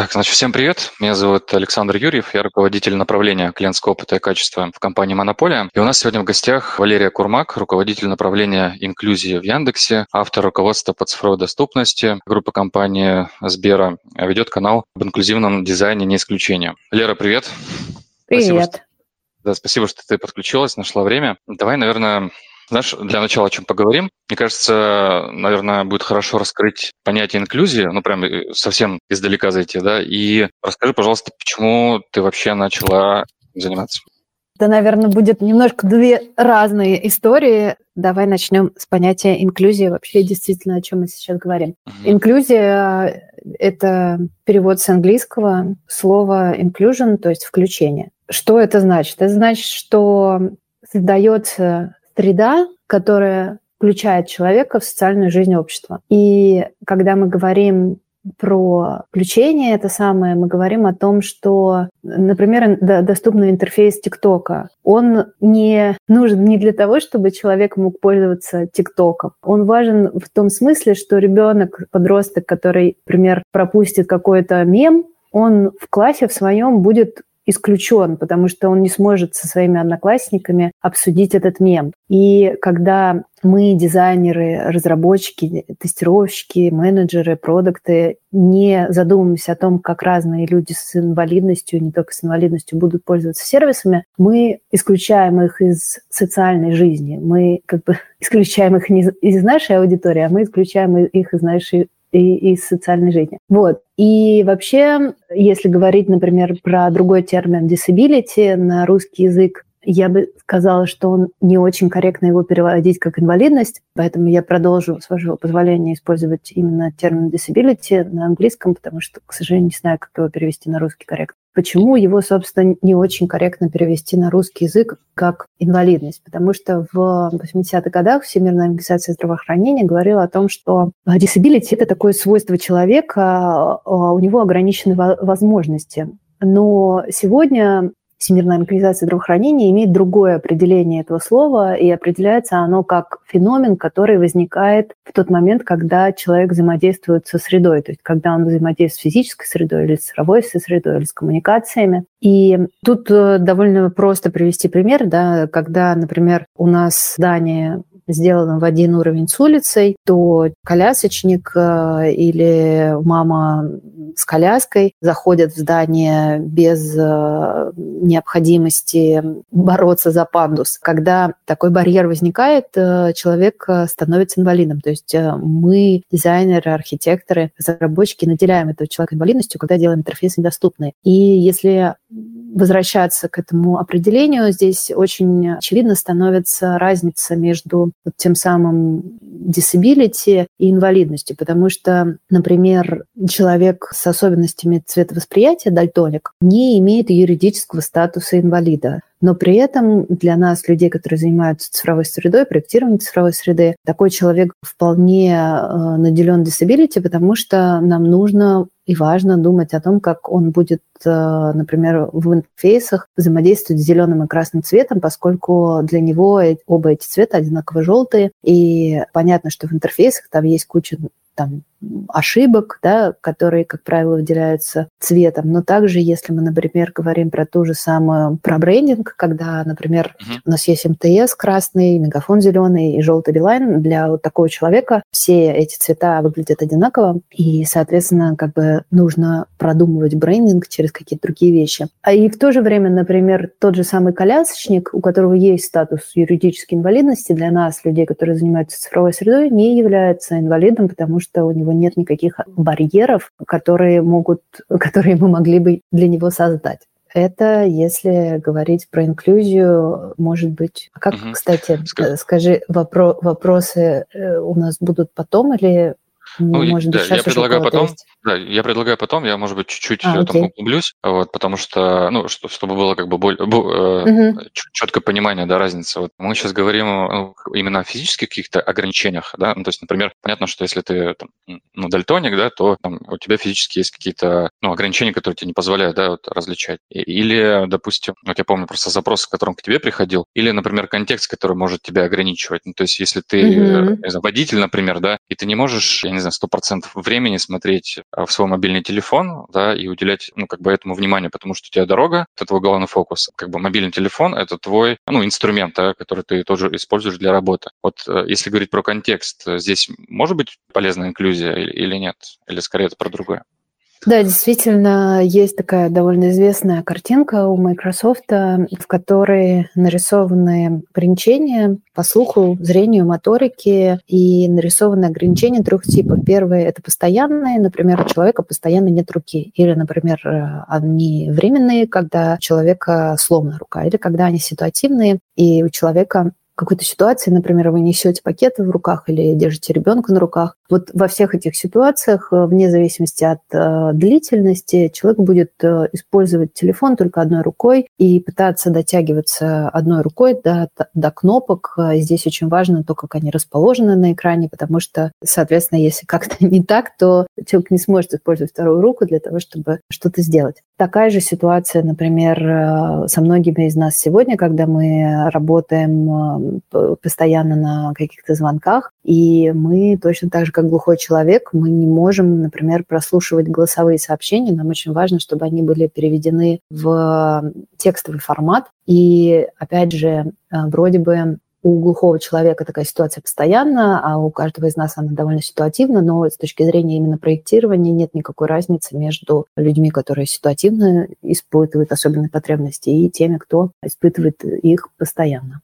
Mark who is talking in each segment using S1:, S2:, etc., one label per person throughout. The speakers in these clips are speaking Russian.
S1: Так, значит, всем привет. Меня зовут Александр Юрьев. Я руководитель направления клиентского опыта и качества в компании «Монополия». И у нас сегодня в гостях Валерия Курмак, руководитель направления инклюзии в Яндексе, автор руководства по цифровой доступности группы компании Сбера, ведет канал об инклюзивном дизайне «Не исключение». Лера, привет.
S2: Привет. Спасибо, что,
S1: да, спасибо, что ты подключилась, нашла время. Давай, наверное, знаешь, для начала о чем поговорим. Мне кажется, наверное, будет хорошо раскрыть понятие инклюзии, ну, прям э, совсем издалека зайти, да, и расскажи, пожалуйста, почему ты вообще начала заниматься?
S2: Это, наверное, будет немножко две разные истории. Давай начнем с понятия инклюзии. Вообще, действительно, о чем мы сейчас говорим. Uh-huh. Инклюзия – это перевод с английского слова inclusion, то есть включение. Что это значит? Это значит, что создается среда, которая включает человека в социальную жизнь общества. И когда мы говорим про включение, это самое, мы говорим о том, что, например, доступный интерфейс ТикТока, он не нужен не для того, чтобы человек мог пользоваться ТикТоком. Он важен в том смысле, что ребенок, подросток, который, например, пропустит какой-то мем, он в классе в своем будет исключен, потому что он не сможет со своими одноклассниками обсудить этот мем. И когда мы, дизайнеры, разработчики, тестировщики, менеджеры, продукты, не задумываемся о том, как разные люди с инвалидностью, не только с инвалидностью, будут пользоваться сервисами, мы исключаем их из социальной жизни. Мы как бы исключаем их не из нашей аудитории, а мы исключаем их из нашей и из социальной жизни. Вот. И вообще, если говорить, например, про другой термин disability на русский язык, я бы сказала, что он не очень корректно его переводить как инвалидность, поэтому я продолжу, с вашего позволения, использовать именно термин disability на английском, потому что, к сожалению, не знаю, как его перевести на русский корректно. Почему его, собственно, не очень корректно перевести на русский язык как инвалидность? Потому что в 80-х годах Всемирная организация здравоохранения говорила о том, что disability – это такое свойство человека, а у него ограничены возможности. Но сегодня Всемирная организация здравоохранения имеет другое определение этого слова, и определяется оно как феномен, который возникает в тот момент, когда человек взаимодействует со средой, то есть когда он взаимодействует с физической средой или с цифровой средой, или с коммуникациями. И тут э, довольно просто привести пример, да, когда, например, у нас здание сделано в один уровень с улицей, то колясочник э, или мама с коляской заходят в здание без э, необходимости бороться за пандус. Когда такой барьер возникает, э, человек становится инвалидом. То есть мы, дизайнеры, архитекторы, разработчики, наделяем этого человека инвалидностью, когда делаем интерфейс недоступный. И если возвращаться к этому определению, здесь очень очевидно становится разница между вот тем самым disability и инвалидностью, потому что, например, человек с особенностями цветовосприятия, дальтоник, не имеет юридического статуса инвалида. Но при этом для нас, людей, которые занимаются цифровой средой, проектированием цифровой среды, такой человек вполне э, наделен disability, потому что нам нужно и важно думать о том, как он будет, э, например, в интерфейсах взаимодействовать с зеленым и красным цветом, поскольку для него оба эти цвета одинаково желтые. И понятно, что в интерфейсах там есть куча там, ошибок, да, которые, как правило, выделяются цветом. Но также, если мы, например, говорим про ту же самую, про брендинг, когда, например, uh-huh. у нас есть МТС красный, мегафон зеленый и желтый билайн, для вот такого человека все эти цвета выглядят одинаково, и, соответственно, как бы нужно продумывать брендинг через какие-то другие вещи. А и в то же время, например, тот же самый колясочник, у которого есть статус юридической инвалидности, для нас, людей, которые занимаются цифровой средой, не является инвалидом, потому что у него него нет никаких барьеров, которые могут, которые мы могли бы для него создать. Это если говорить про инклюзию, может быть. А как, угу. кстати, Скажи, скажи вопро- вопросы э, у нас будут потом или
S1: ну, может быть, да, я предлагаю потом. Есть? Да, я предлагаю потом, я, может быть, чуть-чуть а, там углублюсь, вот, потому что, ну, что, чтобы было как бы более, э, угу. четкое понимание, да, разницы. Вот мы сейчас говорим ну, именно о физических каких-то ограничениях, да, ну, то есть, например, понятно, что если ты там, ну, дальтоник, да, то там, у тебя физически есть какие-то, ну, ограничения, которые тебе не позволяют, да, вот, различать. Или, допустим, вот я помню просто запрос, с которым к тебе приходил, или, например, контекст, который может тебя ограничивать. Ну, то есть, если ты угу. знаю, водитель, например, да, и ты не можешь, я не не знаю, 100% времени смотреть в свой мобильный телефон, да, и уделять, ну, как бы этому внимание, потому что у тебя дорога, это твой главный фокус. Как бы мобильный телефон – это твой, ну, инструмент, да, который ты тоже используешь для работы. Вот если говорить про контекст, здесь может быть полезная инклюзия или нет? Или скорее это про другое?
S2: Да, действительно, есть такая довольно известная картинка у Microsoft, в которой нарисованы ограничения по слуху, зрению, моторике и нарисованы ограничения трех типов. Первое – это постоянные, например, у человека постоянно нет руки. Или, например, они временные, когда у человека сломана рука. Или когда они ситуативные, и у человека какой-то ситуации, например, вы несете пакеты в руках или держите ребенка на руках, вот во всех этих ситуациях, э, вне зависимости от э, длительности, человек будет э, использовать телефон только одной рукой и пытаться дотягиваться одной рукой до, до кнопок. Здесь очень важно то, как они расположены на экране, потому что, соответственно, если как-то не так, то человек не сможет использовать вторую руку для того, чтобы что-то сделать. Такая же ситуация, например, со многими из нас сегодня, когда мы работаем постоянно на каких-то звонках, и мы точно так же, как глухой человек, мы не можем, например, прослушивать голосовые сообщения. Нам очень важно, чтобы они были переведены в текстовый формат. И, опять же, э, вроде бы у глухого человека такая ситуация постоянно, а у каждого из нас она довольно ситуативна, но с точки зрения именно проектирования нет никакой разницы между людьми, которые ситуативно испытывают особенные потребности, и теми, кто испытывает их постоянно.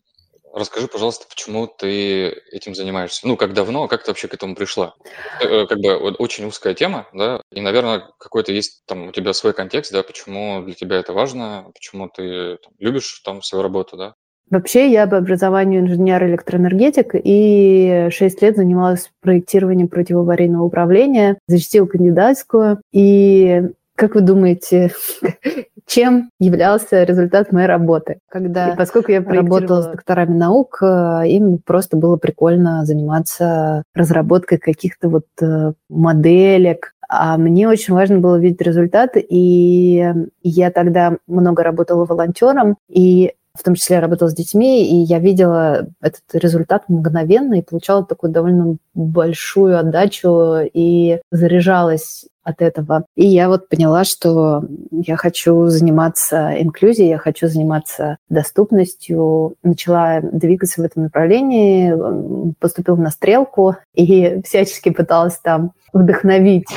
S1: Расскажи, пожалуйста, почему ты этим занимаешься? Ну, как давно, как ты вообще к этому пришла? Э, как бы вот очень узкая тема, да, и, наверное, какой-то есть там у тебя свой контекст, да, почему для тебя это важно, почему ты там, любишь там свою работу, да?
S2: Вообще я по образованию инженер-электроэнергетик и 6 лет занималась проектированием противоаварийного управления, защитила кандидатскую. И как вы думаете, чем являлся результат моей работы. Когда, и поскольку я работала с докторами наук, э, им просто было прикольно заниматься разработкой каких-то вот э, моделек, а мне очень важно было видеть результаты, и я тогда много работала волонтером, и в том числе я работала с детьми, и я видела этот результат мгновенно и получала такую довольно большую отдачу и заряжалась от этого. И я вот поняла, что я хочу заниматься инклюзией, я хочу заниматься доступностью. Начала двигаться в этом направлении, поступила на стрелку и всячески пыталась там вдохновить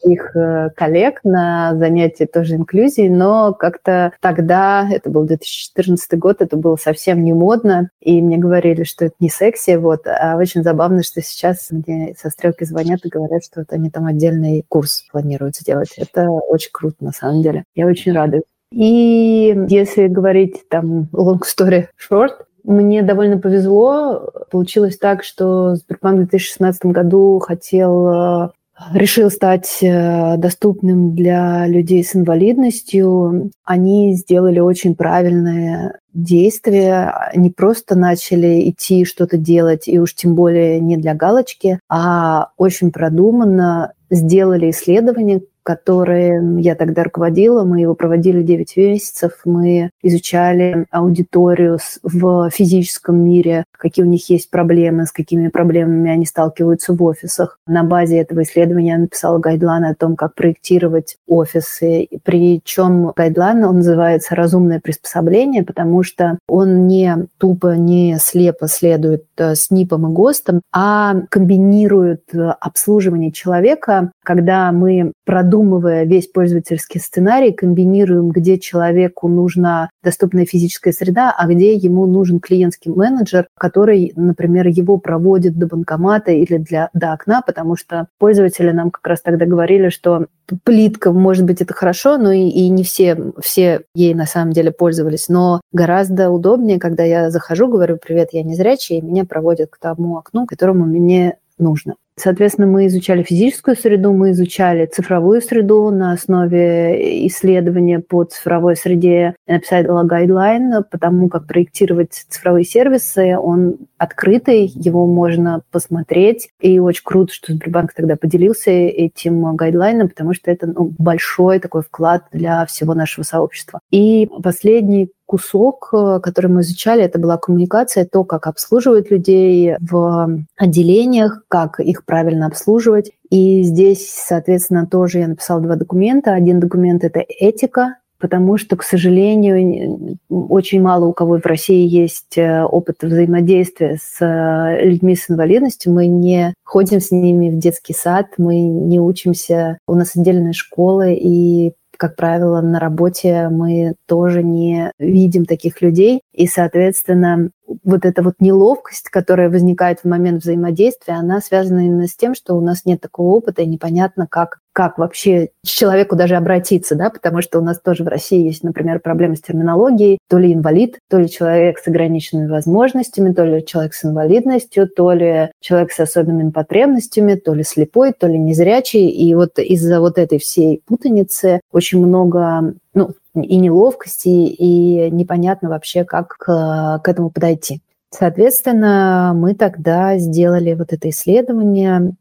S2: своих э, коллег на занятия тоже инклюзией, но как-то тогда, это был 2014 год, это было совсем не модно, и мне говорили, что это не секси, вот, а очень забавно, что сейчас мне со стрелки звонят и говорят, что вот они там отдельный курс планируют сделать. Это очень круто, на самом деле. Я очень рада. И если говорить там long story short, мне довольно повезло. Получилось так, что Сбербанк в 2016 году хотел решил стать э, доступным для людей с инвалидностью, они сделали очень правильное действие, не просто начали идти что-то делать, и уж тем более не для галочки, а очень продуманно сделали исследование, которое я тогда руководила. Мы его проводили 9 месяцев. Мы изучали аудиторию в физическом мире, какие у них есть проблемы, с какими проблемами они сталкиваются в офисах. На базе этого исследования я написала гайдлайн о том, как проектировать офисы. Причем гайдлайн, он называется «разумное приспособление», потому что он не тупо, не слепо следует э, СНИПам и ГОСТам, а комбинирует э, обслуживание человека, когда мы продумывая весь пользовательский сценарий, комбинируем, где человеку нужна доступная физическая среда, а где ему нужен клиентский менеджер, который, например, его проводит до банкомата или для, до окна, потому что пользователи нам как раз тогда говорили, что плитка, может быть, это хорошо, но и, и не все, все ей на самом деле пользовались. Но гораздо удобнее, когда я захожу, говорю, привет, я не зрячий, и меня проводят к тому окну, которому мне нужно. Соответственно, мы изучали физическую среду, мы изучали цифровую среду на основе исследования по цифровой среде. Я написала гайдлайн по тому, как проектировать цифровые сервисы. Он открытый, его можно посмотреть. И очень круто, что Сбербанк тогда поделился этим гайдлайном, потому что это ну, большой такой вклад для всего нашего сообщества. И последний кусок, э, который мы изучали, это была коммуникация, то, как обслуживают людей в отделениях, как их правильно обслуживать. И здесь, соответственно, тоже я написала два документа. Один документ – это этика, потому что, к сожалению, очень мало у кого в России есть э, опыт взаимодействия с э, людьми с инвалидностью. Мы не ходим с ними в детский сад, мы не учимся, у нас отдельная школа, и как правило, на работе мы тоже не видим таких людей. И, соответственно, вот эта вот неловкость, которая возникает в момент взаимодействия, она связана именно с тем, что у нас нет такого опыта, и непонятно, как, как вообще к человеку даже обратиться, да, потому что у нас тоже в России есть, например, проблемы с терминологией, то ли инвалид, то ли человек с ограниченными возможностями, то ли человек с инвалидностью, то ли человек с особенными потребностями, то ли слепой, то ли незрячий, и вот из-за вот этой всей путаницы очень много ну, и неловкости, и непонятно вообще, как к, к этому подойти. Соответственно, мы тогда сделали вот это исследование,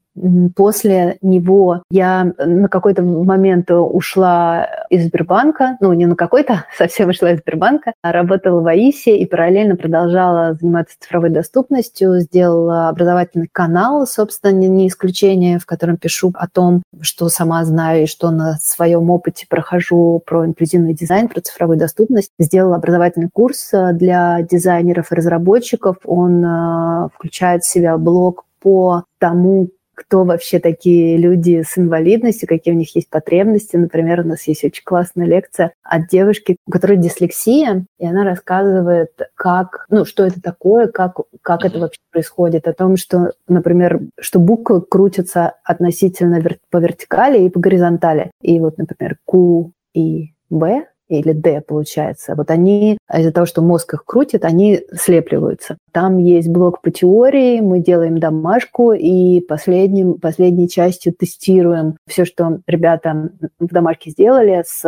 S2: После него я на какой-то момент ушла из Сбербанка, ну, не на какой-то, совсем ушла из Сбербанка, а работала в АИСе и параллельно продолжала заниматься цифровой доступностью, сделала образовательный канал, собственно, не исключение, в котором пишу о том, что сама знаю и что на своем опыте прохожу про инклюзивный дизайн, про цифровую доступность. Сделала образовательный курс э, для дизайнеров и разработчиков. Он э, включает в себя блог по тому, кто вообще такие люди с инвалидностью, какие у них есть потребности. Например, у нас есть очень классная лекция от девушки, у которой дислексия, и она рассказывает, как, ну, что это такое, как, как это вообще происходит, о том, что, например, что буквы крутятся относительно вер- по вертикали и по горизонтали. И вот, например, Q и B или D, получается, вот они из-за того, что мозг их крутит, они слепливаются. Там есть блок по теории, мы делаем домашку, и последним, последней частью тестируем все, что ребята в домашке сделали с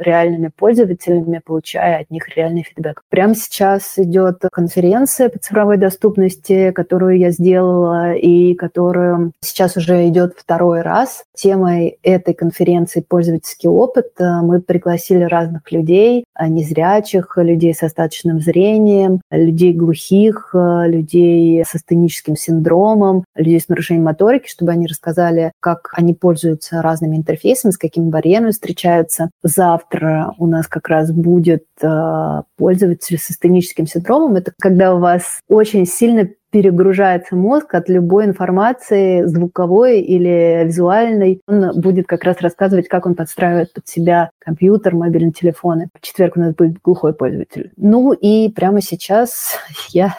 S2: реальными пользователями, получая от них реальный фидбэк. Прямо сейчас идет конференция по цифровой доступности, которую я сделала и которую сейчас уже идет второй раз. Темой этой конференции пользовательский опыт. Мы пригласили разных людей, незрячих, людей с остаточным зрением, людей глухих, людей с астеническим синдромом, людей с нарушением моторики, чтобы они рассказали, как они пользуются разными интерфейсами, с какими барьерами встречаются. Завтра завтра у нас как раз будет э, пользователь с астеническим синдромом. Это когда у вас очень сильно перегружается мозг от любой информации, звуковой или визуальной. Он будет как раз рассказывать, как он подстраивает под себя компьютер, мобильные телефоны. В четверг у нас будет глухой пользователь. Ну и прямо сейчас я,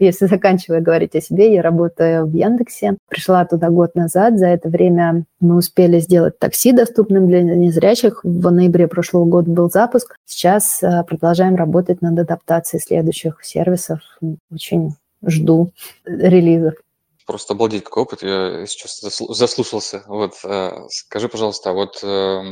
S2: если заканчивая говорить о себе, я работаю в Яндексе. Пришла туда год назад. За это время мы успели сделать такси доступным для незрячих. В ноябре прошлого года был запуск. Сейчас э, продолжаем работать над адаптацией следующих сервисов. Очень жду релизов.
S1: Просто обалдеть, какой опыт. Я сейчас заслушался. Вот, э, скажи, пожалуйста, а вот э,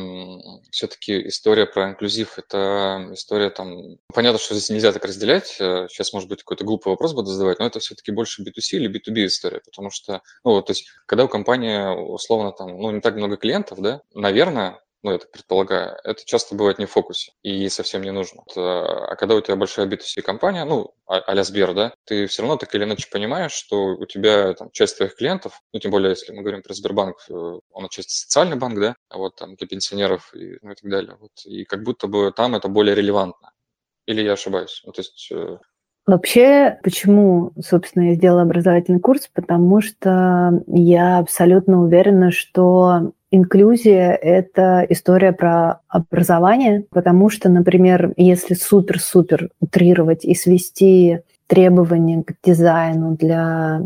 S1: все-таки история про инклюзив – это история там… Понятно, что здесь нельзя так разделять. Сейчас, может быть, какой-то глупый вопрос буду задавать, но это все-таки больше B2C или B2B история, потому что, ну, вот, то есть, когда у компании, условно, там, ну, не так много клиентов, да, наверное, ну, я так предполагаю, это часто бывает не в фокусе и совсем не нужно. Э, а когда у тебя большая B2C компания, ну, а, а-ля Сбер, да, ты все равно так или иначе понимаешь, что у тебя там часть твоих клиентов, ну, тем более, если мы говорим про Сбербанк, э, он отчасти социальный банк, да, а вот там для пенсионеров и, ну, и так далее. Вот, и как будто бы там это более релевантно. Или я ошибаюсь? Ну, то есть э,
S2: Вообще, почему, собственно, я сделала образовательный курс? Потому что я абсолютно уверена, что инклюзия – это история про образование, потому что, например, если супер-супер утрировать и свести требования к дизайну для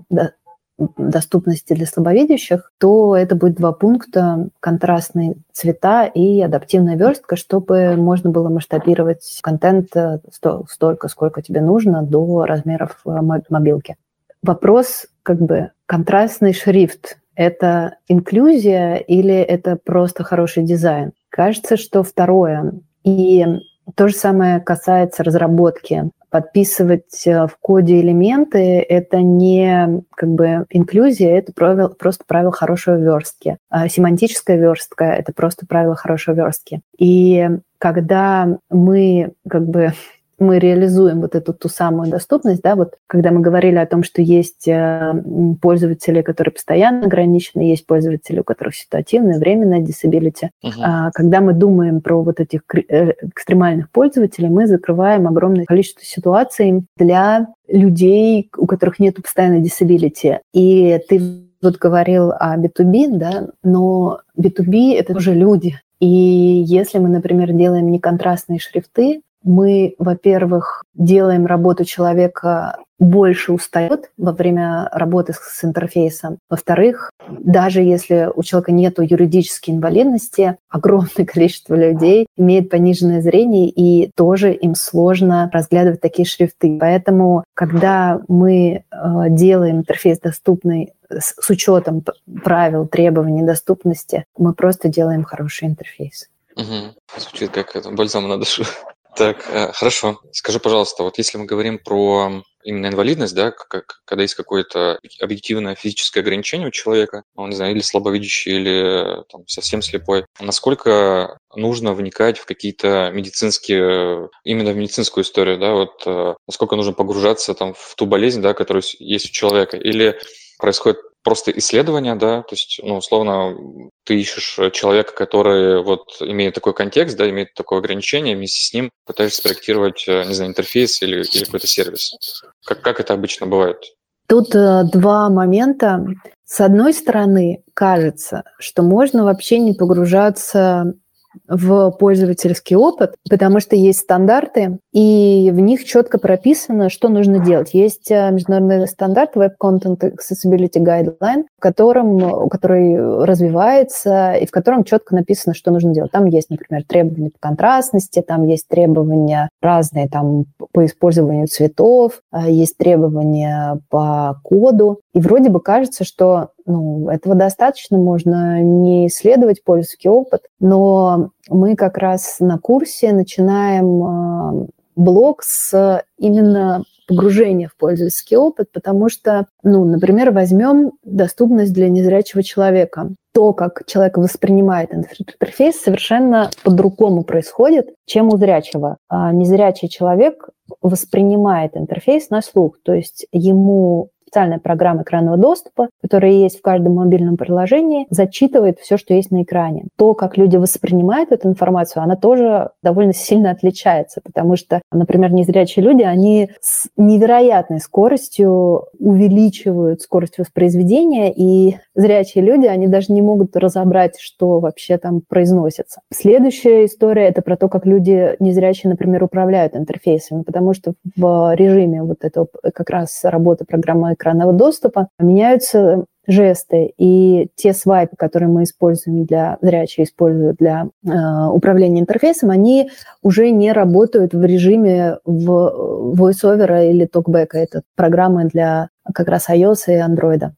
S2: доступности для слабовидящих, то это будет два пункта – контрастные цвета и адаптивная верстка, чтобы можно было масштабировать контент э, столько, сколько тебе нужно, до размеров э, мобилки. Вопрос, как бы, контрастный шрифт – это инклюзия или это просто хороший дизайн? Кажется, что второе. И то же самое касается разработки подписывать э, в коде элементы – это не как бы инклюзия, это правило, просто правило хорошей верстки. А семантическая верстка – это просто правило хорошей верстки. И когда мы как бы мы реализуем вот эту ту самую доступность, да, вот когда мы говорили о том, что есть э, пользователи, которые постоянно ограничены, есть пользователи, у которых ситуативное, временное disability. Uh-huh. Когда мы думаем про вот этих э, экстремальных пользователей, мы закрываем огромное количество ситуаций для людей, у которых нет постоянной disability. И ты вот говорил о B2B, да, но B2B — это уже люди. И если мы, например, делаем неконтрастные шрифты, мы, во-первых, делаем работу человека больше устает во время работы с интерфейсом. Во-вторых, даже если у человека нет юридической инвалидности, огромное количество людей имеет пониженное зрение, и тоже им сложно разглядывать такие шрифты. Поэтому, когда мы э, делаем интерфейс доступный с учетом правил, требований доступности, мы просто делаем хороший интерфейс.
S1: Угу. Звучит как это, бальзам на душу. Так, э, хорошо. Скажи, пожалуйста, вот если мы говорим про именно инвалидность, да, как, когда есть какое-то объективное физическое ограничение у человека, он, не знаю, или слабовидящий, или там, совсем слепой, насколько нужно вникать в какие-то медицинские, именно в медицинскую историю, да, вот э, насколько нужно погружаться там в ту болезнь, да, которая есть у человека, или происходит просто исследование, да, то есть, ну, условно, ты ищешь человека, который вот имеет такой контекст, да, имеет такое ограничение, вместе с ним пытаешься спроектировать, э, не знаю, интерфейс или, или какой-то сервис. Как, как это обычно бывает?
S2: Тут э, два момента. С одной стороны, кажется, что можно вообще не погружаться в пользовательский опыт, потому что есть стандарты, и в них четко прописано, что нужно делать. Есть э, международный стандарт Web Content Accessibility Guideline, в котором, который развивается, и в котором четко написано, что нужно делать. Там есть, например, требования по контрастности, там есть требования разные там, по использованию цветов, э, есть требования по коду. И вроде бы кажется, что ну, этого достаточно, можно не исследовать пользовательский опыт, но мы как раз на курсе начинаем а, блок с именно погружения в пользовательский опыт, потому что, ну, например, возьмем доступность для незрячего человека. То, как человек воспринимает интерфейс, совершенно по-другому происходит, чем у зрячего. А незрячий человек воспринимает интерфейс на слух, то есть ему специальная программа экранного доступа, которая есть в каждом мобильном приложении, зачитывает все, что есть на экране. То, как люди воспринимают эту информацию, она тоже довольно сильно отличается, потому что, например, незрячие люди, они с невероятной скоростью увеличивают скорость воспроизведения, и зрячие люди, они даже не могут разобрать, что вообще там произносится. Следующая история – это про то, как люди незрячие, например, управляют интерфейсами, потому что в режиме вот этого как раз работы программы экранного доступа меняются жесты и те свайпы, которые мы используем для зрячие используют для э, управления интерфейсом, они уже не работают в режиме в voiceover или токбека. Это программы для как раз iOS и Android.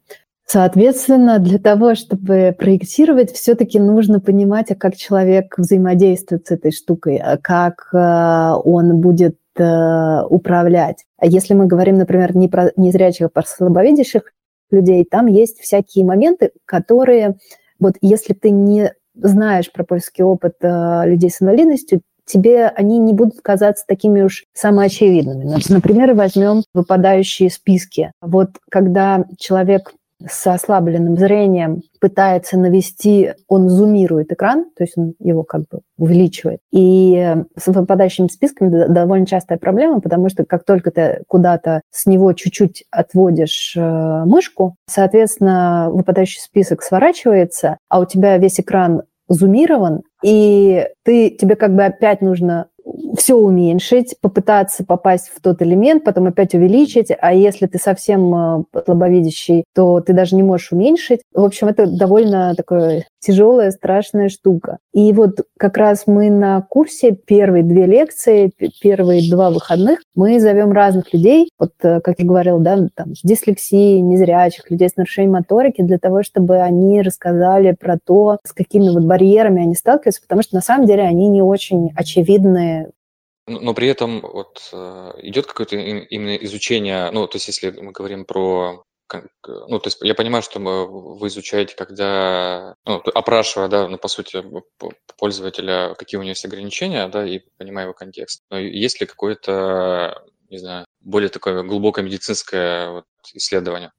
S2: Соответственно, для того, чтобы проектировать, все-таки нужно понимать, а как человек взаимодействует с этой штукой, а как э, он будет э, управлять. А если мы говорим, например, не про незрячих, а про слабовидящих людей, там есть всякие моменты, которые, вот если ты не знаешь про польский опыт э, людей с инвалидностью, тебе они не будут казаться такими уж самоочевидными. Например, возьмем выпадающие списки. Вот когда человек с ослабленным зрением пытается навести, он зумирует экран, то есть он его как бы увеличивает. И с выпадающими списками довольно частая проблема, потому что как только ты куда-то с него чуть-чуть отводишь э, мышку, соответственно, выпадающий список сворачивается, а у тебя весь экран зумирован, и ты, тебе как бы опять нужно все уменьшить, попытаться попасть в тот элемент, потом опять увеличить, а если ты совсем э, слабовидящий, то ты даже не можешь уменьшить. В общем, это довольно такое тяжелая, страшная штука. И вот как раз мы на курсе первые две лекции, первые два выходных, мы зовем разных людей, вот э, как я говорила, да, там, с дислексией, незрячих, людей с нарушением моторики, для того, чтобы они рассказали про то, с какими вот барьерами они сталкиваются, потому что на самом деле они не очень очевидны
S1: но при этом вот э, идет какое-то именно изучение, ну, то есть если мы говорим про ну, то есть я понимаю, что вы изучаете, когда, ну, опрашивая, да, ну, по сути, пользователя, какие у него есть ограничения, да, и понимая его контекст. Но есть ли какое-то, не знаю, более такое глубокое медицинское вот, исследование?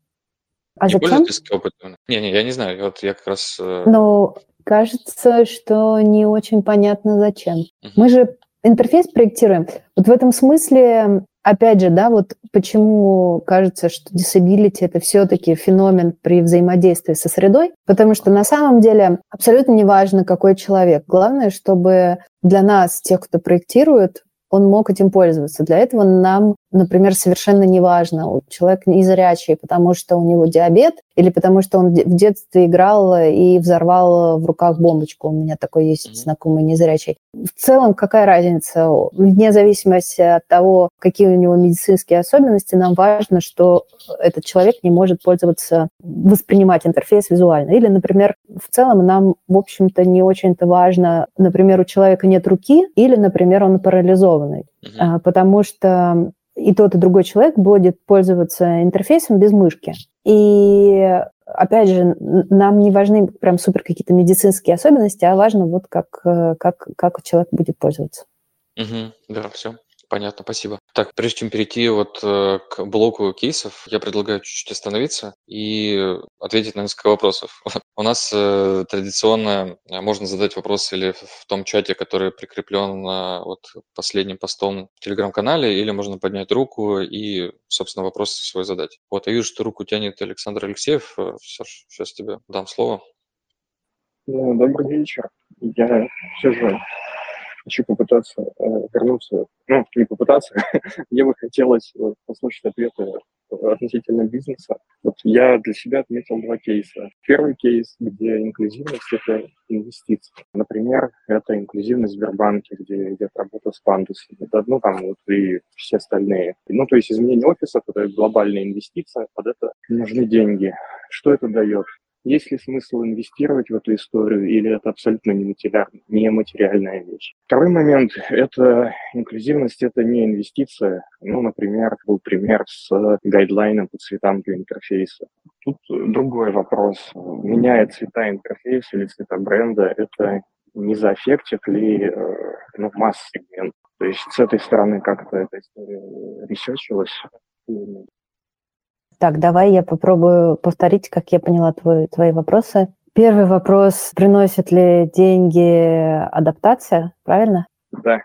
S2: А не зачем?
S1: опытом? Не, не, я не знаю. Вот я как раз...
S2: Э, ну, кажется, что не очень понятно зачем. Угу. Мы же интерфейс проектируем. Вот в этом смысле, опять же, да, вот почему кажется, что disability – это все-таки феномен при взаимодействии со средой, потому что на самом деле абсолютно не важно, какой человек. Главное, чтобы для нас, тех, кто проектирует, он мог этим пользоваться. Для этого нам, например, совершенно не важно, человек незрячий, потому что у него диабет, или потому что он в детстве играл и взорвал в руках бомбочку. У меня такой есть знакомый незрячий. В целом, какая разница? Вне зависимости от того, какие у него медицинские особенности, нам важно, что этот человек не может пользоваться, воспринимать интерфейс визуально. Или, например, в целом нам, в общем-то, не очень-то важно, например, у человека нет руки, или, например, он парализованный. Uh-huh. Потому что и тот, и другой человек будет пользоваться интерфейсом без мышки. И опять же, нам не важны прям супер какие-то медицинские особенности, а важно вот как, э, как, как человек будет пользоваться.
S1: Угу, да, все. Понятно, спасибо. Так, прежде чем перейти вот э, к блоку кейсов, я предлагаю чуть-чуть остановиться и ответить на несколько вопросов. У нас э, традиционно э, можно задать вопрос или в том чате, который прикреплен вот последним постом в Телеграм-канале, или можно поднять руку и, собственно, вопрос свой задать. Вот, я вижу, что руку тянет Александр Алексеев. Саш, сейчас тебе дам слово.
S3: Ну, добрый вечер. Я сижу хочу попытаться э, вернуться, ну, не попытаться, мне бы хотелось э, послушать ответы относительно бизнеса. Вот я для себя отметил два кейса. Первый кейс, где инклюзивность – это инвестиции. Например, это инклюзивность в Сбербанке, где идет работа с пандусами. Это одно там вот и все остальные. Ну, то есть изменение офиса – это глобальная инвестиция, под это нужны деньги. Что это дает? Есть ли смысл инвестировать в эту историю или это абсолютно нематериальная вещь? Второй момент – это инклюзивность, это не инвестиция. Ну, например, был пример с гайдлайном по цветам для интерфейса. Тут другой вопрос. Меняет цвета интерфейса или цвета бренда – это не заэффектит ли э, ну, масс-сегмент? То есть с этой стороны как-то эта история ресечилась
S2: так, давай я попробую повторить, как я поняла твой, твои вопросы. Первый вопрос, приносит ли деньги адаптация, правильно?
S3: Да.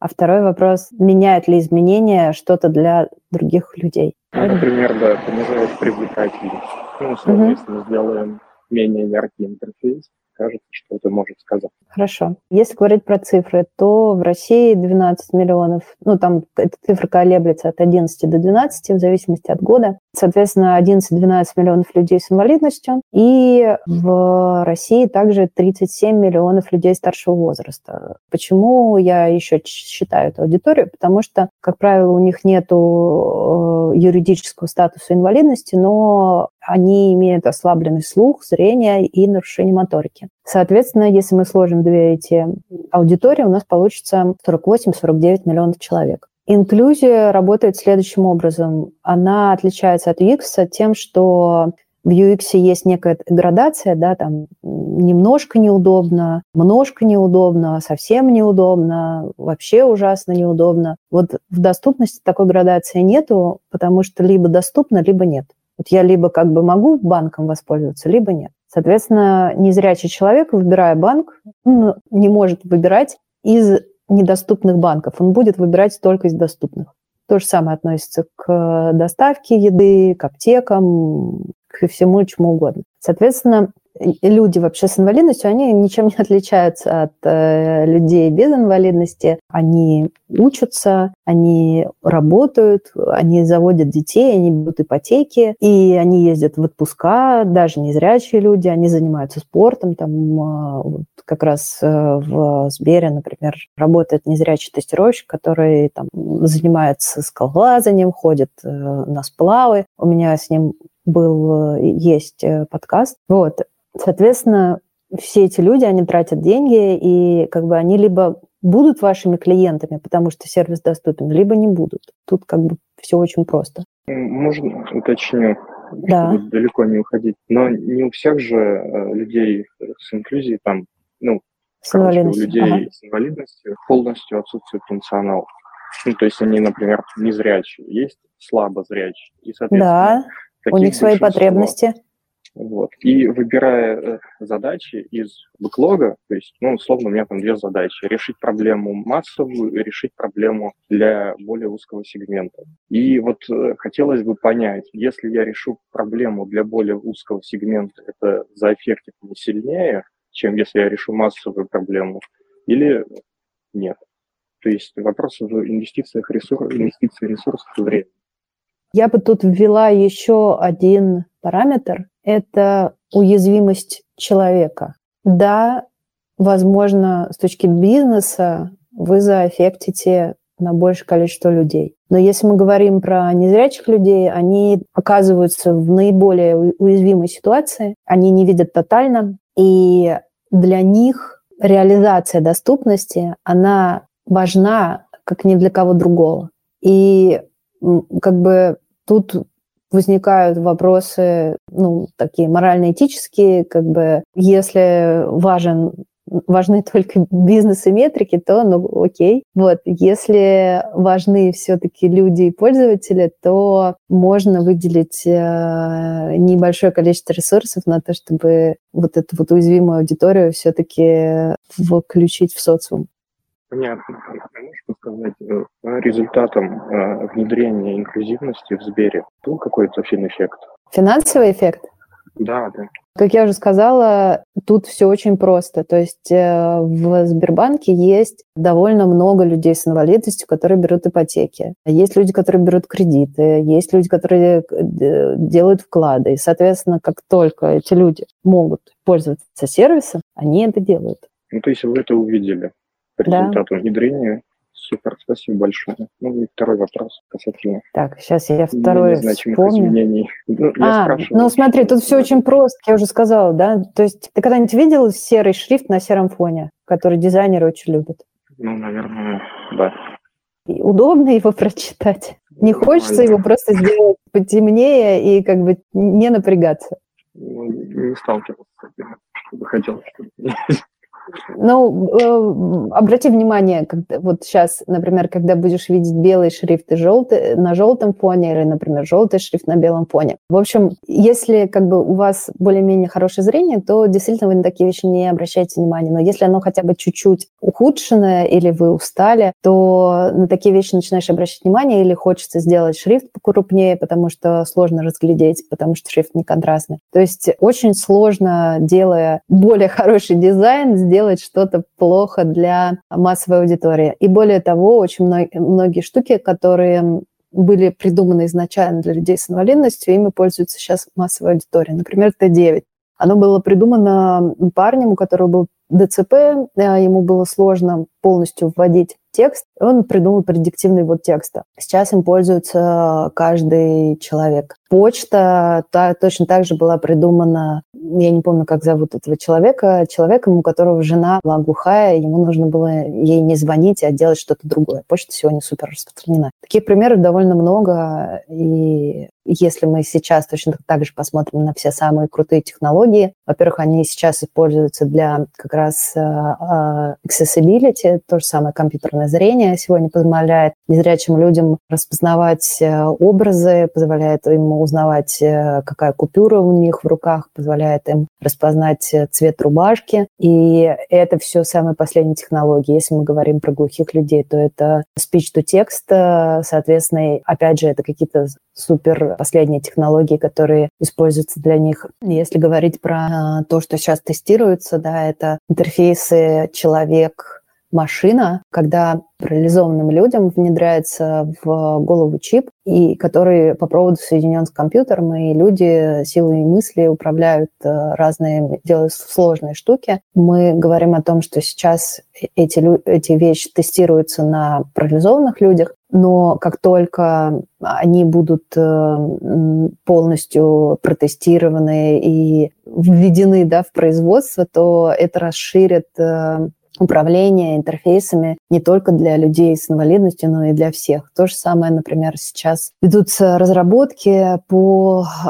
S2: А второй вопрос, меняет ли изменения что-то для других людей?
S3: Ну, например, да, понижает привлекательность. Ну, условно, угу. сделаем менее яркий интерфейс, кажется, что это может сказать.
S2: Хорошо. Если говорить про цифры, то в России 12 миллионов, ну там эта цифра колеблется от 11 до 12 в зависимости от года. Соответственно, 11-12 миллионов людей с инвалидностью. И в России также 37 миллионов людей старшего возраста. Почему я еще считаю эту аудиторию? Потому что, как правило, у них нет э, юридического статуса инвалидности, но они имеют ослабленный слух, зрение и нарушение моторики. Соответственно, если мы сложим две эти аудитории, у нас получится 48-49 миллионов человек. Инклюзия работает следующим образом. Она отличается от UX тем, что в UX есть некая градация, да, там немножко неудобно, множко неудобно, совсем неудобно, вообще ужасно неудобно. Вот в доступности такой градации нету, потому что либо доступно, либо нет. Вот я либо как бы могу банком воспользоваться, либо нет. Соответственно, незрячий человек, выбирая банк, ну, не может выбирать из недоступных банков. Он будет выбирать только из доступных. То же самое относится к доставке еды, к аптекам, к всему чему угодно. Соответственно, люди вообще с инвалидностью, они ничем не отличаются от э, людей без инвалидности. Они учатся, они работают, они заводят детей, они берут ипотеки, и они ездят в отпуска, даже незрячие люди, они занимаются спортом. Там э, вот как раз э, в Сбере, например, работает незрячий тестировщик, который там занимается скалолазанием, ходит э, на сплавы. У меня с ним был, есть подкаст. Вот. Соответственно, все эти люди, они тратят деньги, и как бы они либо будут вашими клиентами, потому что сервис доступен, либо не будут. Тут как бы все очень просто.
S3: Можно уточню? да. чтобы далеко не уходить. Но не у всех же э, людей с инклюзией там, ну, с у людей ага. с инвалидностью полностью отсутствует функционал. Ну, то есть они, например, незрячие, есть слабо зрячие.
S2: И, соответственно, да, у них свои потребности.
S3: Вот. И выбирая э, задачи из бэклога, то есть, ну, условно, у меня там две задачи. Решить проблему массовую решить проблему для более узкого сегмента. И вот э, хотелось бы понять, если я решу проблему для более узкого сегмента, это заэффектит не сильнее, чем если я решу массовую проблему, или нет. То есть вопрос в инвестициях ресурсов, инвестиции ресурсов и времени.
S2: Я бы тут ввела еще один параметр – это уязвимость человека. Да, возможно, с точки бизнеса вы заэффектите на большее количество людей. Но если мы говорим про незрячих людей, они оказываются в наиболее уязвимой ситуации, они не видят тотально, и для них реализация доступности, она важна как ни для кого другого. И как бы тут возникают вопросы, ну, такие морально-этические, как бы, если важен важны только бизнес и метрики, то ну окей. Вот, если важны все-таки люди и пользователи, то можно выделить э, небольшое количество ресурсов на то, чтобы вот эту вот уязвимую аудиторию все-таки включить в социум.
S3: Понятно. Подсказать, э, результатом э, внедрения инклюзивности в Сбере был какой-то финэффект?
S2: Финансовый эффект?
S3: Да, да.
S2: Как я уже сказала, тут все очень просто. То есть э, в Сбербанке есть довольно много людей с инвалидностью, которые берут ипотеки. Есть люди, которые берут кредиты, есть люди, которые делают вклады. И, соответственно, как только эти люди могут пользоваться сервисом, они это делают.
S3: Ну, то есть вы это увидели? по результату да. внедрения. Супер, спасибо большое. Ну и второй вопрос касательно.
S2: Так, сейчас я второй вспомню.
S3: изменений.
S2: Ну, а, ну смотри, тут все очень просто, я уже сказала, да? То есть ты когда-нибудь видел серый шрифт на сером фоне, который дизайнеры очень любят?
S3: Ну, наверное, да.
S2: И удобно его прочитать. Не хочется его просто сделать потемнее и как бы не напрягаться.
S3: Ну, не сталкивался с этим. Хотел, чтобы
S2: ну, э, обрати внимание, когда, вот сейчас, например, когда будешь видеть белый шрифт и желтый, на желтом фоне или, например, желтый шрифт на белом фоне. В общем, если как бы у вас более-менее хорошее зрение, то действительно вы на такие вещи не обращаете внимания. Но если оно хотя бы чуть-чуть ухудшенное или вы устали, то на такие вещи начинаешь обращать внимание или хочется сделать шрифт покрупнее, потому что сложно разглядеть, потому что шрифт не контрастный. То есть очень сложно, делая более хороший дизайн, сделать делать что-то плохо для массовой аудитории. И более того, очень многие штуки, которые были придуманы изначально для людей с инвалидностью, ими пользуется сейчас массовая аудитория. Например, Т9. Оно было придумано парнем, у которого был ДЦП, э, ему было сложно полностью вводить текст, он придумал предиктивный ввод текста. Сейчас им пользуется каждый человек. Почта та, точно так же была придумана, я не помню, как зовут этого человека, человеком, у которого жена была глухая, ему нужно было ей не звонить, а делать что-то другое. Почта сегодня супер распространена. Таких примеров довольно много, и если мы сейчас точно так же посмотрим на все самые крутые технологии, во-первых, они сейчас используются для как раз э, э, accessibility, то же самое компьютерное зрение сегодня позволяет незрячим людям распознавать э, образы, позволяет им узнавать, какая купюра у них в руках, позволяет им распознать цвет рубашки. И это все самые последние технологии. Если мы говорим про глухих людей, то это speech-to-text, соответственно, опять же, это какие-то супер последние технологии, которые используются для них. Если говорить про то, что сейчас тестируется, да, это интерфейсы человек машина, когда парализованным людям внедряется в голову чип, и который по проводу соединен с компьютером, и люди силой мысли управляют э, разные, делают сложные штуки. Мы говорим о том, что сейчас эти, эти вещи тестируются на парализованных людях, но как только они будут э, полностью протестированы и введены да, в производство, то это расширит э, управления интерфейсами не только для людей с инвалидностью, но и для всех. То же самое, например, сейчас ведутся разработки по э,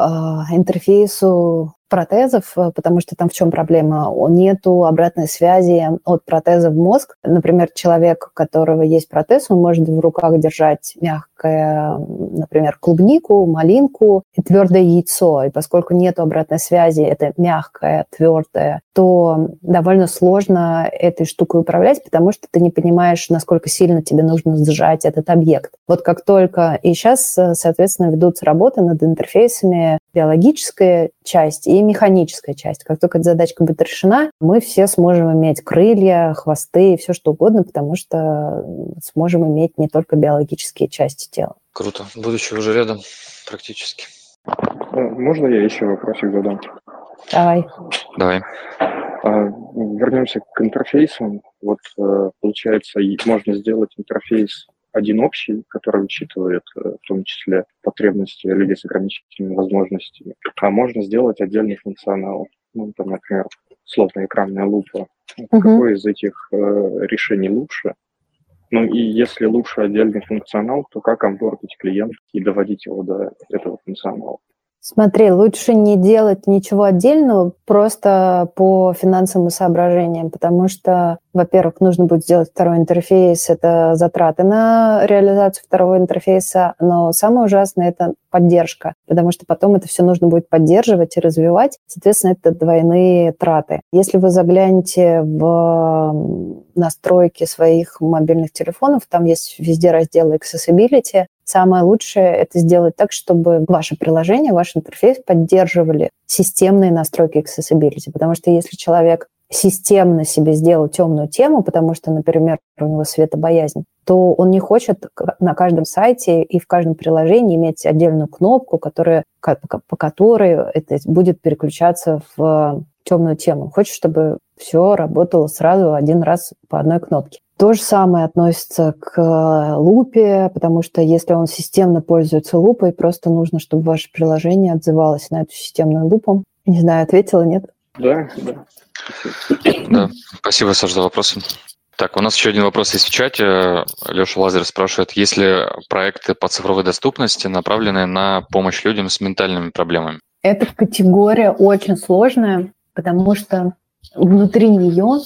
S2: интерфейсу протезов, э, потому что там в чем проблема? Нету обратной связи от протеза в мозг. Например, человек, у которого есть протез, он может в руках держать мягкое, например, клубнику, малинку и твердое яйцо. И поскольку нет обратной связи, это мягкое, твердое, то довольно сложно этой штукой управлять, потому что ты не понимаешь, насколько сильно тебе нужно сжать этот объект. Вот как только... И сейчас, э, соответственно, ведутся работы над интерфейсами биологическая часть и механическая часть. Как только эта задачка будет решена, мы все сможем иметь крылья, хвосты и все что угодно, потому что сможем иметь не только биологические части тела.
S1: Круто. Будущее уже рядом практически.
S3: Э, можно я еще вопросик задам?
S2: Давай.
S1: Давай.
S3: А, вернемся к интерфейсам. Вот э, получается, можно сделать интерфейс один общий, который учитывает э, в том числе потребности людей с ограниченными возможностями. А можно сделать отдельный функционал. Ну, там, например, словно экранная лупа. Uh-huh. Какое из этих э, решений лучше? Ну и если лучше отдельный функционал, то как онбордить клиент и доводить его до этого функционала?
S2: Смотри, лучше не делать ничего отдельного просто по финансовым соображениям, потому что, во-первых, нужно будет сделать второй интерфейс, это затраты на реализацию второго интерфейса, но самое ужасное – это поддержка, потому что потом это все нужно будет поддерживать и развивать, соответственно, это двойные траты. Если вы заглянете в настройки своих мобильных телефонов, там есть везде раздел Accessibility, Самое лучшее – это сделать так, чтобы ваше приложение, ваш интерфейс поддерживали системные настройки accessibility. Потому что если человек системно себе сделал темную тему, потому что, например, у него светобоязнь, то он не хочет на каждом сайте и в каждом приложении иметь отдельную кнопку, которая, по которой это будет переключаться в темную тему. Хочет, чтобы все работало сразу один раз по одной кнопке. То же самое относится к э, лупе, потому что если он системно пользуется лупой, просто нужно, чтобы ваше приложение отзывалось на эту системную лупу. Не знаю, ответила, нет?
S3: Да, да.
S1: Да, спасибо, Саша, за вопросы. Так, у нас еще один вопрос есть в чате. Леша Лазарев спрашивает, есть ли проекты по цифровой доступности, направленные на помощь людям с ментальными проблемами?
S2: Эта категория очень сложная, потому что внутри нее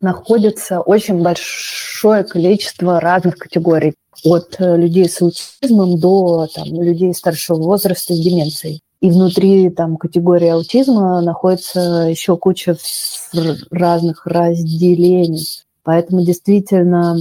S2: находится очень большое количество разных категорий. От э, людей с аутизмом до там, людей старшего возраста с деменцией. И внутри там, категории аутизма находится еще куча разных разделений. Поэтому действительно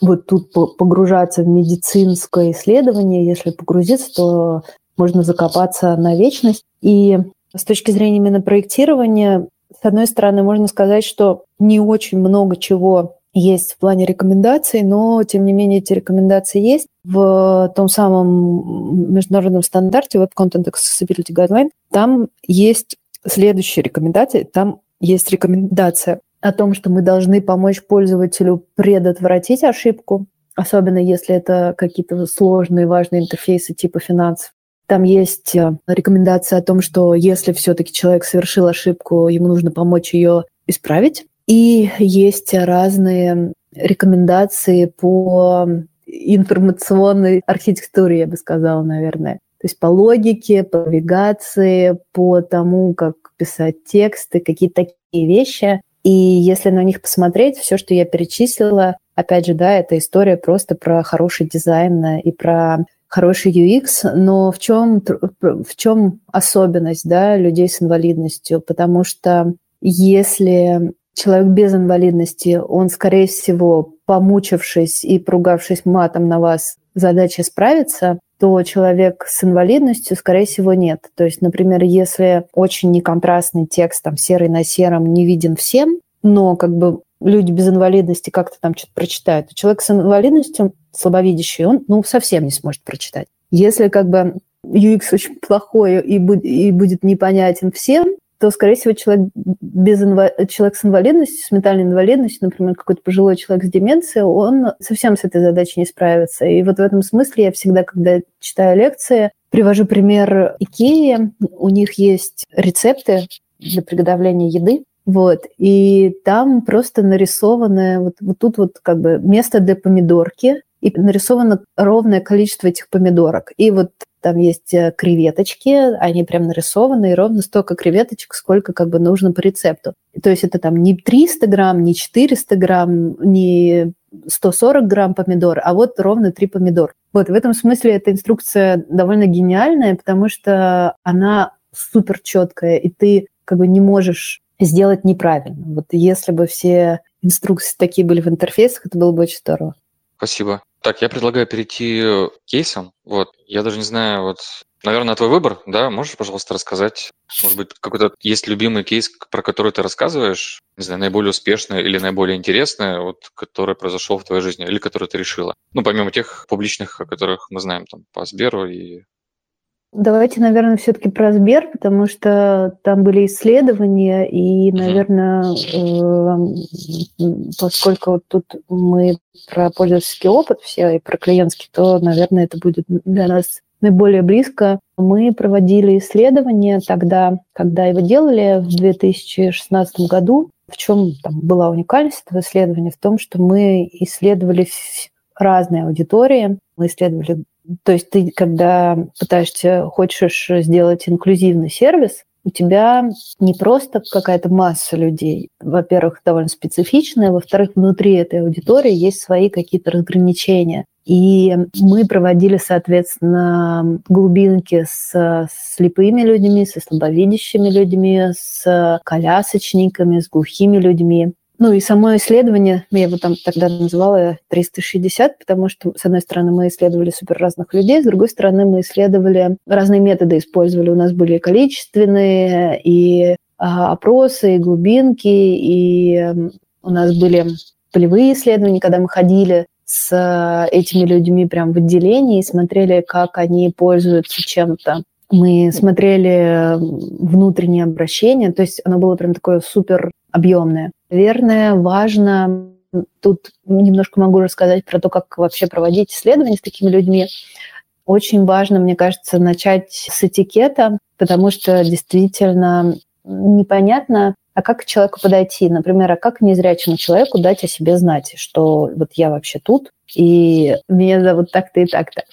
S2: вот тут погружаться в медицинское исследование, если погрузиться, то можно закопаться на вечность. И с точки зрения именно проектирования, с одной стороны, можно сказать, что не очень много чего есть в плане рекомендаций, но, тем не менее, эти рекомендации есть. В том самом международном стандарте Web Content Accessibility Guideline там есть следующие рекомендации. Там есть рекомендация о том, что мы должны помочь пользователю предотвратить ошибку, особенно если это какие-то сложные, важные интерфейсы типа финансов. Там есть э, рекомендация о том, что если все-таки человек совершил ошибку, ему нужно помочь ее исправить. И есть разные рекомендации по информационной архитектуре, я бы сказала, наверное. То есть по логике, по навигации, по тому, как писать тексты, какие-то такие вещи. И если на них посмотреть, все, что я перечислила, опять же, да, это история просто про хороший дизайн и про хороший UX, но в чем, в чем особенность да, людей с инвалидностью? Потому что если человек без инвалидности, он, скорее всего, помучившись и поругавшись матом на вас, задача справится, то человек с инвалидностью, скорее всего, нет. То есть, например, если очень неконтрастный текст, там, серый на сером, не виден всем, но как бы люди без инвалидности как-то там что-то прочитают. Человек с инвалидностью, слабовидящий, он ну, совсем не сможет прочитать. Если как бы UX очень плохой и, будет, и будет непонятен всем, то, скорее всего, человек, без инва... человек с инвалидностью, с ментальной инвалидностью, например, какой-то пожилой человек с деменцией, он совсем с этой задачей не справится. И вот в этом смысле я всегда, когда читаю лекции, привожу пример Икеи. У них есть рецепты для приготовления еды, Вот. И там просто нарисовано вот, вот тут вот как бы место для помидорки, и нарисовано ровное количество этих помидорок. И вот там есть э, креветочки, они прям нарисованы, и ровно столько креветочек, сколько как бы нужно по рецепту. То есть это там не 300 грамм, не 400 грамм, не 140 грамм помидор, а вот ровно 3 помидор. Вот в этом смысле эта инструкция довольно гениальная, потому что она супер четкая, и ты как бы не можешь сделать неправильно. Вот если бы все инструкции такие были в интерфейсах, это было бы очень здорово.
S1: Спасибо. Так, я предлагаю перейти к кейсам. Вот, я даже не знаю, вот, наверное, твой выбор, да? Можешь, пожалуйста, рассказать, может быть, какой-то есть любимый кейс, про который ты рассказываешь, не знаю, наиболее успешный или наиболее интересный, вот, который произошел в твоей жизни или который ты решила? Ну, помимо тех публичных, о которых мы знаем, там, по Сберу и
S2: Давайте, наверное, все-таки про Сбер, потому что там были исследования, и, наверное, э, поскольку вот тут мы про пользовательский опыт все и про клиентский, то, наверное, это будет для нас наиболее близко. Мы проводили исследование тогда, когда его делали в 2016 году. В чем там была уникальность этого исследования? В том, что мы исследовали разные аудитории. Мы исследовали то есть ты, когда пытаешься, хочешь сделать инклюзивный сервис, у тебя не просто какая-то масса людей, во-первых, довольно специфичная, во-вторых, внутри этой аудитории есть свои какие-то разграничения. И мы проводили, соответственно, глубинки с слепыми людьми, со слабовидящими людьми, с колясочниками, с глухими людьми. Ну и само исследование, я его там тогда называла 360, потому что, с одной стороны, мы исследовали супер разных людей, с другой стороны, мы исследовали разные методы, использовали. У нас были количественные и а, опросы, и глубинки, и у нас были полевые исследования, когда мы ходили с этими людьми прям в отделении и смотрели, как они пользуются чем-то. Мы смотрели внутреннее обращение, то есть оно было прям такое супер объемное. Наверное, важно, тут немножко могу рассказать про то, как вообще проводить исследования с такими людьми. Очень важно, мне кажется, начать с этикета, потому что действительно непонятно, а как к человеку подойти? Например, а как незрячему человеку дать о себе знать, что вот я вообще тут, и меня зовут так-то и так-то.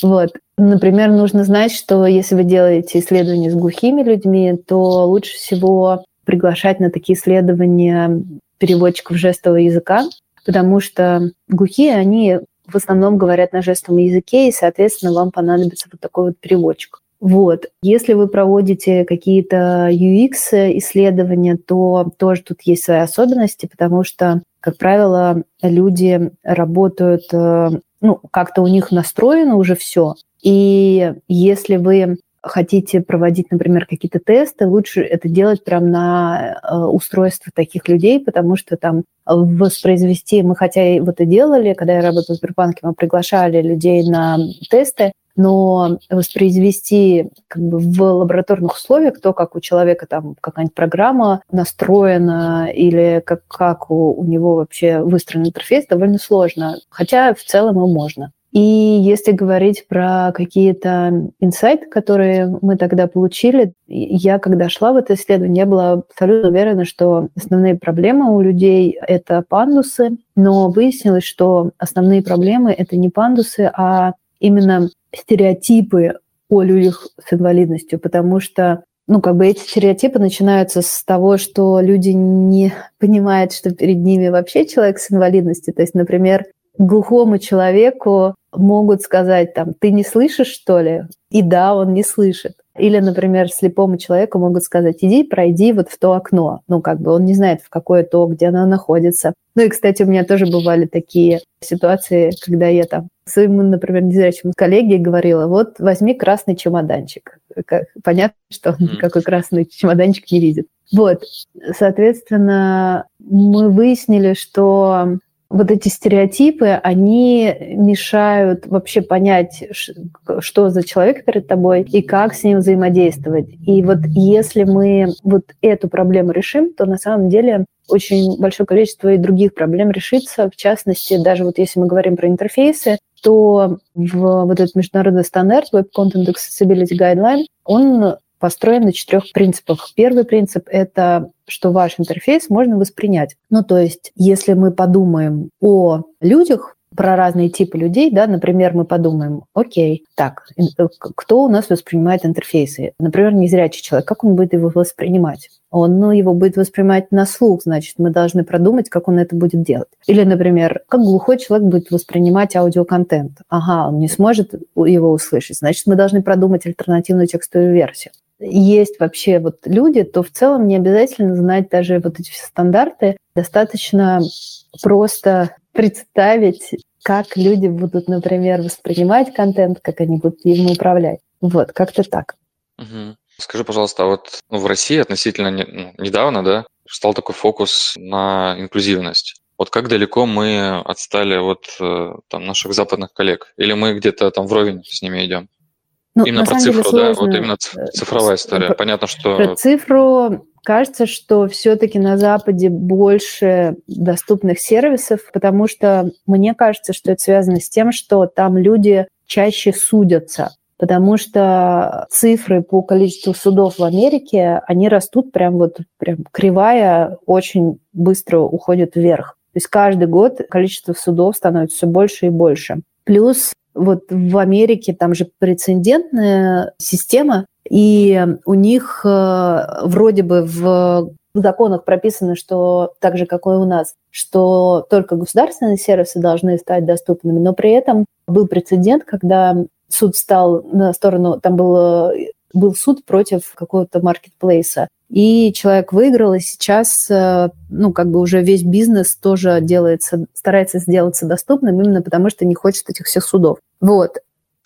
S2: Вот. Например, нужно знать, что если вы делаете исследования с глухими людьми, то лучше всего приглашать на такие исследования переводчиков жестового языка, потому что глухие, они в основном говорят на жестовом языке, и, соответственно, вам понадобится вот такой вот переводчик. Вот. Если вы проводите какие-то UX-исследования, то тоже тут есть свои особенности, потому что, как правило, люди работают, э, ну, как-то у них настроено уже все. И если вы хотите проводить, например, какие-то тесты, лучше это делать прямо на э, устройство таких людей, потому что там воспроизвести, мы хотя и вот и делали, когда я работала в Сбербанке, мы приглашали людей на тесты, но воспроизвести как бы в лабораторных условиях то, как у человека там какая-нибудь программа настроена или как, как у, у него вообще выстроен интерфейс, довольно сложно. Хотя в целом и можно. И если говорить про какие-то инсайты, которые мы тогда получили, я, когда шла в это исследование, я была абсолютно уверена, что основные проблемы у людей — это пандусы, но выяснилось, что основные проблемы — это не пандусы, а именно стереотипы о людях с инвалидностью, потому что ну, как бы эти стереотипы начинаются с того, что люди не понимают, что перед ними вообще человек с инвалидностью. То есть, например, глухому человеку могут сказать там, ты не слышишь, что ли? И да, он не слышит. Или, например, слепому человеку могут сказать, иди, пройди вот в то окно. Ну, как бы он не знает, в какое то, где оно находится. Ну и, кстати, у меня тоже бывали такие ситуации, когда я там своему, например, незрячему коллеге говорила, вот возьми красный чемоданчик. Понятно, что он никакой красный чемоданчик не видит. Вот, соответственно, мы выяснили, что вот эти стереотипы, они мешают вообще понять, что за человек перед тобой и как с ним взаимодействовать. И вот если мы вот эту проблему решим, то на самом деле очень большое количество и других проблем решится. В частности, даже вот если мы говорим про интерфейсы, то в вот этот международный стандарт Web Content Accessibility Guideline, он построен на четырех принципах. Первый принцип – это что ваш интерфейс можно воспринять. Ну, то есть, если мы подумаем о людях, про разные типы людей, да, например, мы подумаем, окей, так, э, кто у нас воспринимает интерфейсы? Например, незрячий человек, как он будет его воспринимать? Он ну, его будет воспринимать на слух, значит, мы должны продумать, как он это будет делать. Или, например, как глухой человек будет воспринимать аудиоконтент. Ага, он не сможет его услышать, значит, мы должны продумать альтернативную текстовую версию есть вообще вот люди, то в целом не обязательно знать даже вот эти все стандарты. Достаточно просто представить, как люди будут, например, воспринимать контент, как они будут им управлять. Вот, как-то так.
S1: Угу. Скажи, пожалуйста, а вот ну, в России относительно не, ну, недавно, да, стал такой фокус на инклюзивность. Вот как далеко мы отстали от э, там, наших западных коллег? Или мы где-то там вровень с ними идем? Ну, именно про цифру, да, вот именно цифровая история. Про, Понятно, что...
S2: Про цифру кажется, что все-таки на Западе больше доступных сервисов, потому что мне кажется, что это связано с тем, что там люди чаще судятся потому что цифры по количеству судов в Америке, они растут прям вот, прям кривая очень быстро уходит вверх. То есть каждый год количество судов становится все больше и больше. Плюс вот в Америке там же прецедентная система, и у них э, вроде бы в законах прописано, что так же, как и у нас, что только государственные сервисы должны стать доступными, но при этом был прецедент, когда суд стал на сторону, там был, был суд против какого-то маркетплейса, и человек выиграл, и сейчас, э, ну, как бы уже весь бизнес тоже делается, старается сделаться доступным именно потому, что не хочет этих всех судов. Вот.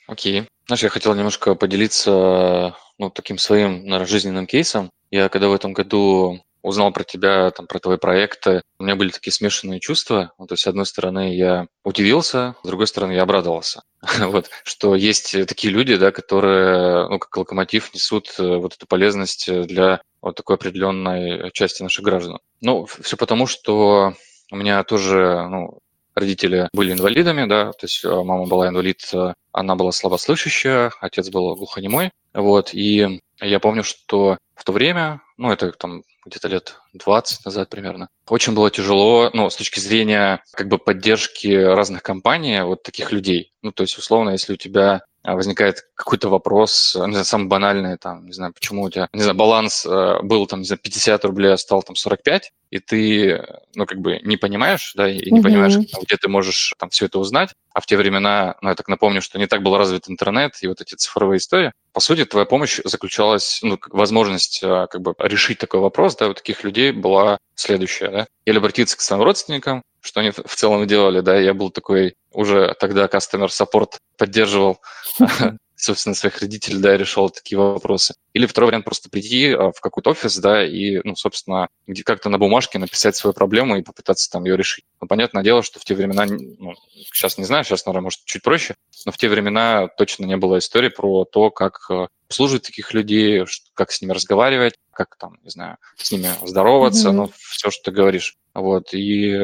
S1: Окей. Знаешь, я хотел немножко поделиться, ну, таким своим, наверное, жизненным кейсом. Я когда в этом году узнал про тебя, там, про твои проекты, у меня были такие смешанные чувства. Ну, то есть, с одной стороны, я удивился, с другой стороны, я обрадовался. вот, что есть такие люди, да, которые, ну, как локомотив, несут э, вот эту полезность для вот такой определенной части наших граждан. Ну, все потому, что у меня тоже, ну, родители были инвалидами, да, то есть э, мама была инвалид, э, она была слабослышащая, отец был глухонемой, вот, и я помню, что в то время, ну, это там где-то лет 20 назад примерно, очень было тяжело, ну, с точки зрения как бы поддержки разных компаний, вот таких людей. Ну, то есть, условно, если у тебя а, возникает какой-то вопрос, не знаю, самый банальный, там, не знаю, почему у тебя, не знаю, баланс э, был там, не знаю, 50 рублей, а стал там 45, и ты, ну, как бы не понимаешь, да, и не mm-hmm. понимаешь, где ты можешь там все это узнать. А в те времена, ну, я так напомню, что не так был развит интернет и вот эти цифровые истории. По сути, твоя помощь заключалась, ну, возможность а, как бы решить такой вопрос, да, у таких людей была следующая, да. Или обратиться к своим родственникам, что они в целом делали, да, я был такой уже тогда customer support поддерживал собственно, своих родителей, да, решал такие вопросы. Или второй вариант просто прийти а, в какой-то офис, да, и, ну, собственно, как-то на бумажке написать свою проблему и попытаться там ее решить. Но понятное дело, что в те времена, ну, сейчас не знаю, сейчас, наверное, может, чуть проще, но в те времена точно не было истории про то, как а, обслуживать таких людей, как с ними разговаривать, как там, не знаю, с ними здороваться, mm-hmm. ну, все, что ты говоришь. Вот, и,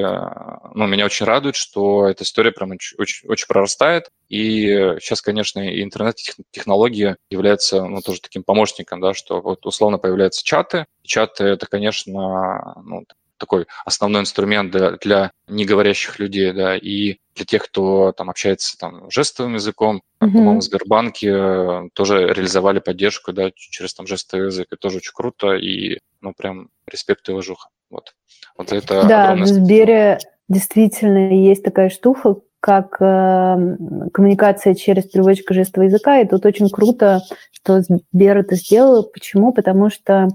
S1: ну, меня очень радует, что эта история прям очень, очень, очень прорастает, и сейчас, конечно, и интернет-технологии являются, ну, тоже таким помощником, да, что вот условно появляются чаты, чаты — это, конечно, ну, такой основной инструмент для, для неговорящих людей, да, и для тех, кто там общается там жестовым языком. Mm-hmm. По-моему, в Сбербанке э, тоже реализовали поддержку, да, через там жестовый язык. Это тоже очень круто, и, ну, прям респект и уважуха. Вот. Вот это
S2: Да, в Сбере действительно есть такая штука, как э, коммуникация через переводчика жестового языка, и тут очень круто, что Сбер это сделал. Почему? Потому что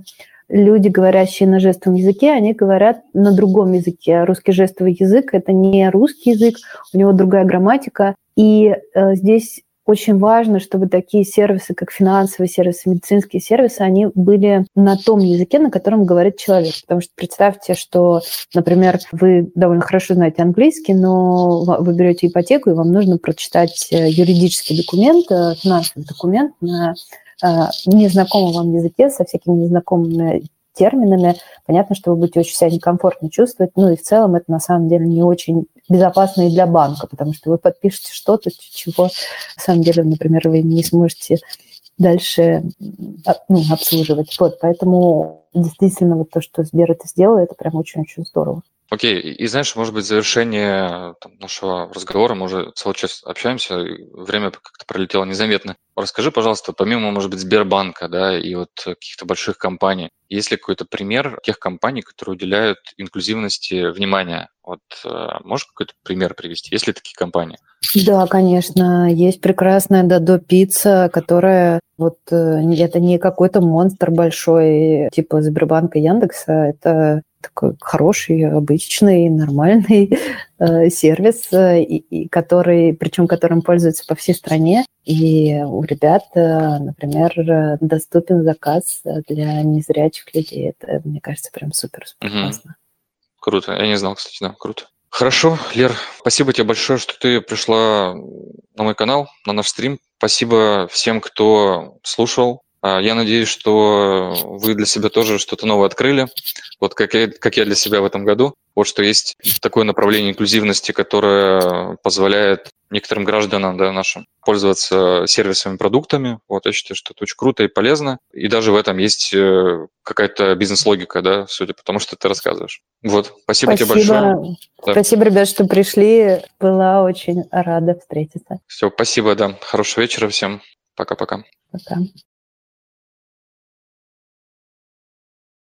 S2: люди, говорящие на жестовом языке, они говорят на другом языке. Русский жестовый язык – это не русский язык, у него другая грамматика. И э, здесь очень важно, чтобы такие сервисы, как финансовые сервисы, медицинские сервисы, они были на том языке, на котором говорит человек. Потому что представьте, что, например, вы довольно хорошо знаете английский, но вы берете ипотеку, и вам нужно прочитать э, юридический документ, э, финансовый документ на незнакомом вам языке со всякими незнакомыми терминами, понятно, что вы будете очень себя некомфортно чувствовать, ну и в целом это на самом деле не очень безопасно и для банка, потому что вы подпишете что-то, чего на самом деле, например, вы не сможете дальше ну, обслуживать. Вот, поэтому действительно вот то, что Сбер это сделал, это прям очень-очень здорово.
S1: Окей, и, знаешь, может быть, завершение там, нашего разговора, мы уже целый час общаемся, время как-то пролетело незаметно. Расскажи, пожалуйста, помимо, может быть, Сбербанка, да, и вот каких-то больших компаний, есть ли какой-то пример тех компаний, которые уделяют инклюзивности внимания? Вот э, можешь какой-то пример привести? Есть ли такие компании?
S2: Да, конечно. Есть прекрасная Дадо Пицца, которая вот э, это не какой-то монстр большой, типа Сбербанка, Яндекса, это такой хороший, обычный, нормальный э, сервис, э, и, который, причем которым пользуются по всей стране. И у ребят, э, например, доступен заказ для незрячих людей. Это, мне кажется, прям супер-супер угу. классно.
S1: Круто. Я не знал, кстати, да, круто. Хорошо, Лер, спасибо тебе большое, что ты пришла на мой канал, на наш стрим. Спасибо всем, кто слушал, я надеюсь, что вы для себя тоже что-то новое открыли, вот как я, как я для себя в этом году. Вот что есть такое направление инклюзивности, которое позволяет некоторым гражданам да, нашим пользоваться сервисами, продуктами. Вот я считаю, что это очень круто и полезно. И даже в этом есть э, какая-то бизнес-логика, да, судя по тому, что ты рассказываешь. Вот, спасибо, спасибо. тебе большое.
S2: Да. Спасибо, ребят, что пришли. Была очень рада встретиться.
S1: Все, спасибо, да. Хорошего вечера всем. Пока-пока.
S2: Пока. -пока. Пока.